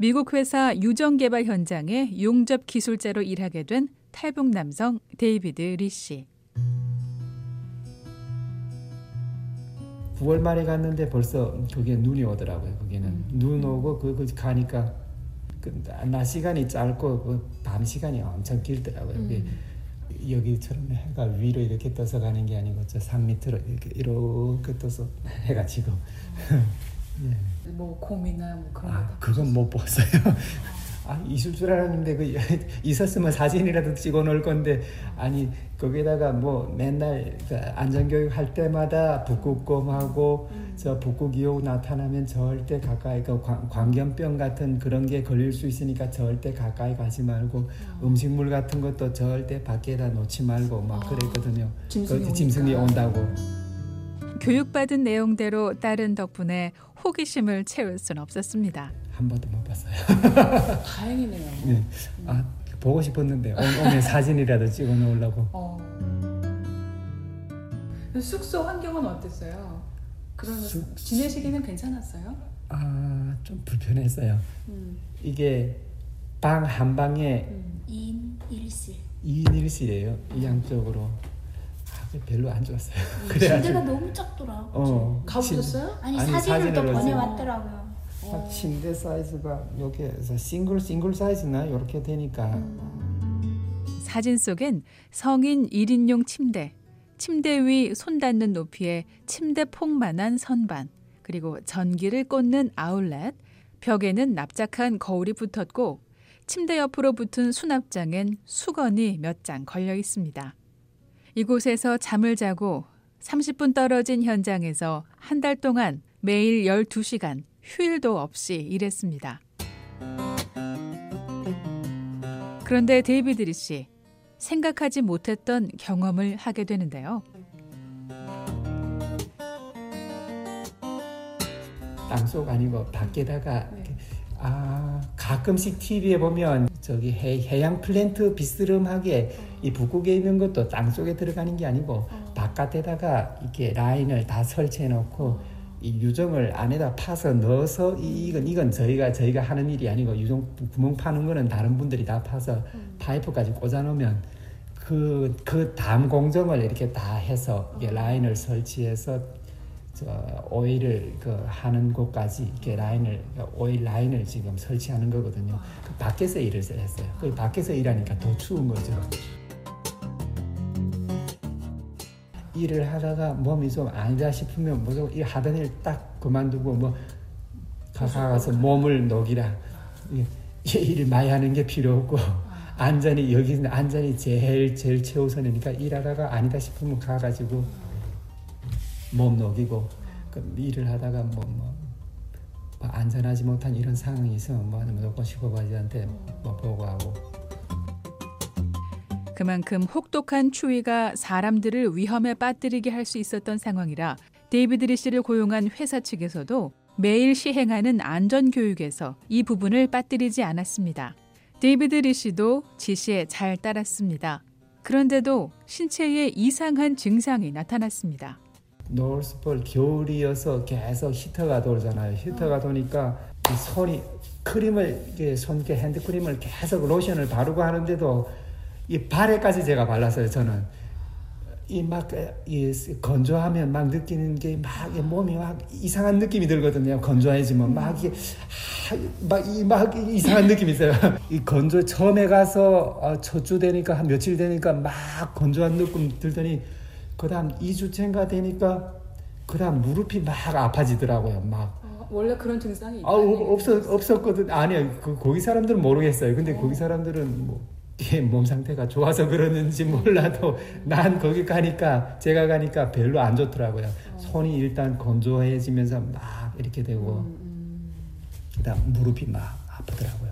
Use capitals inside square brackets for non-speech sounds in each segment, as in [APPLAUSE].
미국 회사 유전 개발 현장에 용접 기술자로 일하게 된 탈북 남성 데이비드 리 씨. 9월 말에 갔는데 벌써 그게 눈이 오더라고요. 거기는 음. 눈 오고 그, 그 가니까 그낮 시간이 짧고 그밤 시간이 엄청 길더라고요. 음. 여기처럼 해가 위로 이렇게 떠서 가는 게 아니고 저산 밑으로 이렇게 이렇게 떠서 해가 지고 [LAUGHS] 예. 뭐 곰이나 뭐 그런 아 그건 못 봤어요. [LAUGHS] 아 있을 줄 알았는데 그 [LAUGHS] 있었으면 사진이라도 찍어 놓을 건데 아니 거기다가 뭐 맨날 그 안전교육 할 때마다 북극곰하고 저 북극이오 나타나면 절대 가까이 그 광- 광견병 같은 그런 게 걸릴 수 있으니까 절대 가까이 가지 말고 음식물 같은 것도 절대 밖에다 놓지 말고 막 그랬거든요. 짐승이 그 짐승이. 온다고. 교육받은 내용대로 따른 덕분에 호기심을 채울 순 없었습니다. 한 번도 못 봤어요. [LAUGHS] 다행이네요. 네. 아 보고 싶었는데 오- 오면 사진이라도 찍어 놓으려고. 어. 숙소 환경은 어땠어요? 그런 숙- 지내시기는 괜찮았어요? 아 좀 불편했어요. 음. 이게 방 한 방에 2인 1실 2인 1실이에요. 이 양쪽으로. 별로 안 좋았어요. 침대가 너무 작더라. 어, 가보셨어요? 아니, 아니, 사진을 또 보내왔더라고요. 침- 아, 침대 사이즈가 여기에서 싱글 싱글 사이즈나 이렇게 되니까. 사진 속엔 성인 1인용 침대, 침대 위 손 닿는 높이에 침대 폭만한 선반, 그리고 전기를 꽂는 아울렛, 벽에는 납작한 거울이 붙었고 침대 옆으로 붙은 수납장엔 수건이 몇 장 걸려 있습니다. 이곳에서 잠을 자고 30분 떨어진 현장에서 한 달 동안 매일 12시간 휴일도 없이 일했습니다. 그런데 데이비드 리 씨, 생각하지 못했던 경험을 하게 되는데요. 땅속 아니고 밖에다가 이렇게 아 가끔씩 TV에 보면 저기 해, 해양 플랜트 비스름하게 이 북극에 있는 것도 땅 속에 들어가는 게 아니고 바깥에다가 이렇게 라인을 다 설치해 놓고 이 유정을 안에다 파서 넣어서 이, 이건 이건 저희가 저희가 하는 일이 아니고 유정 구멍 파는 거는 다른 분들이 다 파서 파이프까지 꽂아 놓으면 그 그 다음 공정을 이렇게 다 해서 이게 라인을 설치해서 저 오일을 그 하는 곳까지 이렇게 라인을 오일 라인을 지금 설치하는 거거든요. 그 밖에서 일을 했어요. 그 밖에서 일하니까 더 추운 거죠. 일을 하다가 몸이 좀 아니다 싶으면 무조건 일 하던 일 딱 그만두고 뭐 가서 몸을 녹이라. 이- 이 일을 많이 하는 게 필요 없고 안전이 여기는 안전이 제일 제일 최우선이니까 일하다가 아니다 싶으면 가가지고 몸 녹이고 그 일을 하다가 뭐, 뭐, 뭐 안전하지 못한 이런 있으면 뭐 무조건 슈퍼바이저한테 뭐 보고하고 그만큼 혹독한 추위가 사람들을 위험에 빠뜨리게 할 수 있었던 상황이라 데이비드 리 씨를 고용한 회사 측에서도 매일 시행하는 안전 교육에서 이 부분을 빠뜨리지 않았습니다. 데이비드 리 씨도 지시에 잘 따랐습니다. 그런데도 신체에 이상한 증상이 나타났습니다. 노스폴 겨울이어서 계속 히터가 돌잖아요. 히터가 도니까 이 손이 크림을 이게 손게 핸드크림을 계속 로션을 바르고 하는데도 이 발에까지 제가 발랐어요. 저는 이 막 이 건조하면 막 느끼는 게 막 몸이 막 이상한 느낌이 들거든요. 건조해지면 막 이게 막이막 이상한 느낌이 있어요. 이 건조 처음에 가서 어, 첫주 되니까 한 며칠 되니까 막 건조한 느낌 들더니 그다음 2주째인가 되니까 그다음 무릎이 막 아파지더라고요. 막 원래 그런 증상이 아, 없었 없었거든. 아니요. 그 거기 사람들은 모르겠어요. 근데 거기 사람들은 뭐 이게 몸 상태가 좋아서 그러는지 몰라도 난 거기 가니까 제가 가니까 별로 안 좋더라고요. 손이 일단 건조해지면서 막 이렇게 되고 그다음 무릎이 막 아프더라고요.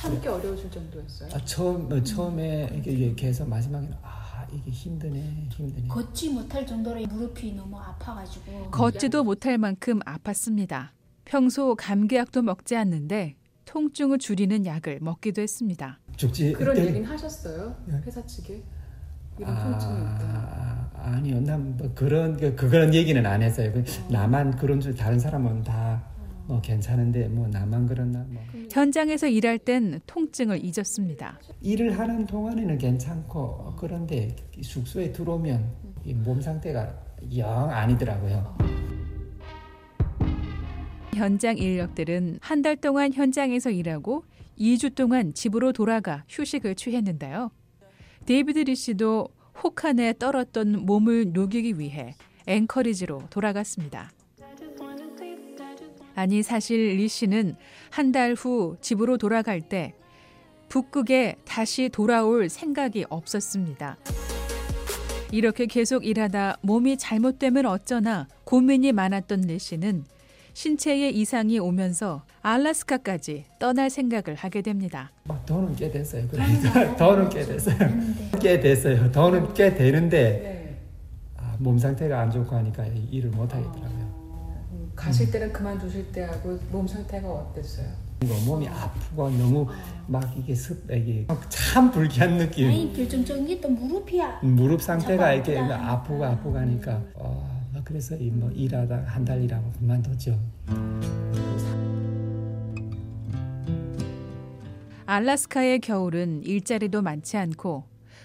참기 어려우실 정도였어요. 아, 처음 어, 처음에 이게 이렇게 해서 마지막에는 아 이게 힘드네 힘드네. 걷지 못할 정도로 무릎이 너무 아파가지고 걷지도 못할 만큼 아팠습니다. 평소 감기약도 먹지 않는데 통증을 줄이는 약을 먹기도 했습니다. 죽지 그런 때- 얘기는 하셨어요? 네. 회사 측에 이런 통증이 있다. 아, 아니요, 난뭐 그런 그 그런 얘기는 안 했어요. 그 나만 그런 줄 다른 사람은 다 뭐 괜찮은데 뭐 나만 그렇나 뭐 현장에서 일할 땐 통증을 잊었습니다. 일을 하는 동안에는 괜찮고 그런데 이 숙소에 들어오면 이몸 상태가 영 아니더라고요. 현장 인력들은 한 달 동안 현장에서 일하고 2주 동안 집으로 돌아가 휴식을 취했는데요. 데이비드 리 씨도 혹한에 떨었던 몸을 녹이기 위해 앵커리지로 돌아갔습니다. 아니 사실 리 씨는 한 달 후 집으로 돌아갈 때 북극에 다시 돌아올 생각이 없었습니다. 이렇게 계속 일하다 몸이 잘못되면 어쩌나 고민이 많았던 리 씨는 신체에 이상이 오면서 알라스카까지 떠날 생각을 하게 됩니다. 막 돈은 꽤 됐어요. 그러니까 돈은 [LAUGHS] 꽤 됐어요. 꽤 됐어요. 돈은 꽤 되는데 아, 몸 상태가 안 좋고 하니까 일을 못 하겠더라고요. 가실 때는 그만두실 때하고 몸 상태가 어땠어요? 이거 몸이 아프고 너무 막 이게 습 이게 참 불쾌한 느낌. 아니 결정적인 게 또 무릎이야. 무릎 상태가 이렇게. 아프고 아프고 하니까 어, 그래서 이뭐 일하다 한 달 일하고 그만뒀죠. 알라스카의 겨울은 일자리도 많지 않고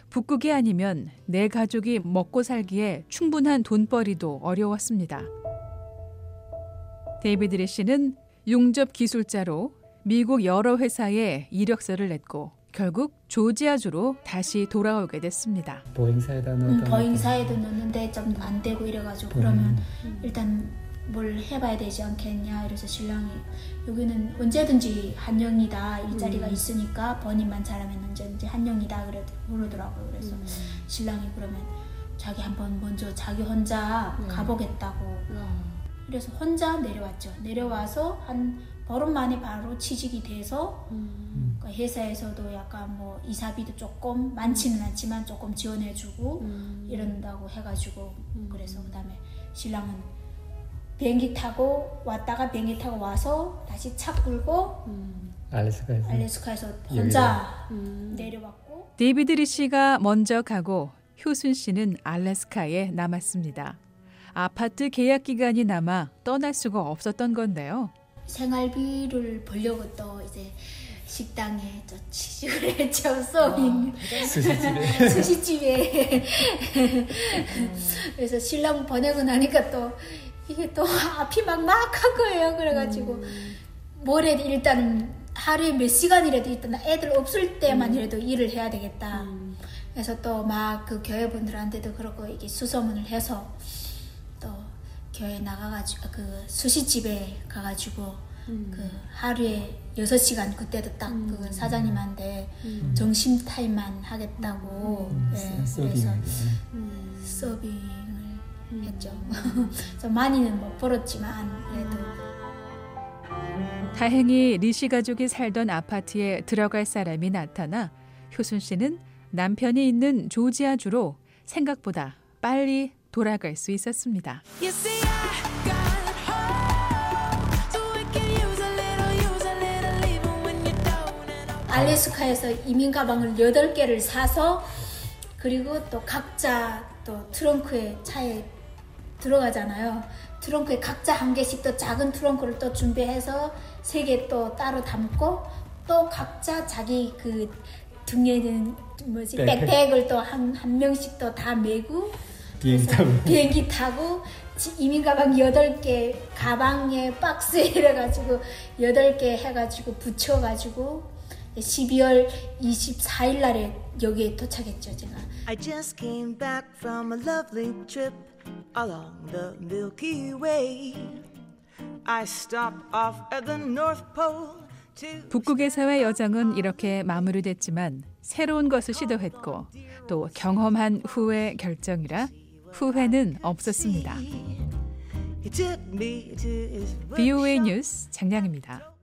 북극이 아니면 내 가족이 먹고 살기에 충분한 돈벌이도 어려웠습니다. 데이비드 리 씨는 용접 기술자로 미국 여러 회사에 이력서를 냈고 결국 조지아주로 다시 돌아오게 됐습니다. 뭐 회사에다 음, 넣었던 저 회사에도 넣는데 좀 안 되고 이래가지고 음. 그러면 일단 뭘 해봐야 되지 않겠냐 이래서 신랑이 여기는 언제든지 한영이다 일자리가 음. 있으니까 번임만 잘하면 언제든지 한영이다 그래 그러더라고요 그래서 음. 신랑이 그러면 자기 한번 먼저 자기 혼자 네. 가보겠다고 아, 그래서 혼자 내려왔죠 내려와서 한 보름 만에 바로 취직이 돼서 음. 그러니까 회사에서도 약간 뭐 이사비도 조금 많지는 않지만 조금 지원해주고 음. 이런다고 해가지고 음. 그래서 그다음에 신랑은 비행기 타고 왔다가 비행기 타고 와서 다시 차 끌고 음. 알래스카에서 알래스카에서 혼자 음. 내려왔고 데이비드 리 씨가 먼저 가고 효순 씨는 알래스카에 남았습니다. 아파트 계약 기간이 남아 떠날 수가 없었던 건데요. 생활비를 벌려고 또 이제 식당에 또 취직을 [LAUGHS] 했죠 서빙 스시집에. 스시집에. 그래서 신랑 보내고 나니까 또 이게 또 앞이 막막한 거예요. 그래가지고 뭐래 일단 하루에 몇 시간이라도 일단 애들 없을 때만이라도 일을 해야 되겠다. 음. 그래서 또 막 그 교회 분들한테도 그렇고 이게 수소문을 해서 또 교회 나가가지고 그 수시집에 가가지고 음. 그 하루에 6시간 그때도 딱 음. 그 사장님한테 음. 점심 타임만 하겠다고 서빙. 그래서 음. 서빙을 음. 했죠. [LAUGHS] 저 많이는 못 벌었지만 그래도 다행히 리씨 가족이 살던 아파트에 들어갈 사람이 나타나 효순 씨는 남편이 있는 조지아주로 생각보다 빨리 돌아갈 수 있었습니다. 알래스카에서 이민 가방을 8개를 사서 그리고 또 각자 또 트렁크에 차에 들어가잖아요. 트렁크에 각자 한 개씩 또 작은 트렁크를 또 준비해서 세 개 또 따로 담고 또 각자 자기 그 등에는 뭐지 백팩. 백팩을 또 한 한 명씩 또 다 메고 비행기 타고 [LAUGHS] 비행기 타고 지- 이민 가방 8개 가방에 박스에 [LAUGHS] 이래가지고 8개 해가지고 붙여가지고 12월 24일 날에 여기에 도착했죠 제가 I just came back from a lovely trip along the Milky Way. I stopped off at the North Pole to 북극에서의 여정은 이렇게 마무리됐지만 새로운 것을 시도했고 또 경험한 후의 결정이라 후회는 없었습니다. BOA 뉴스 장량입니다.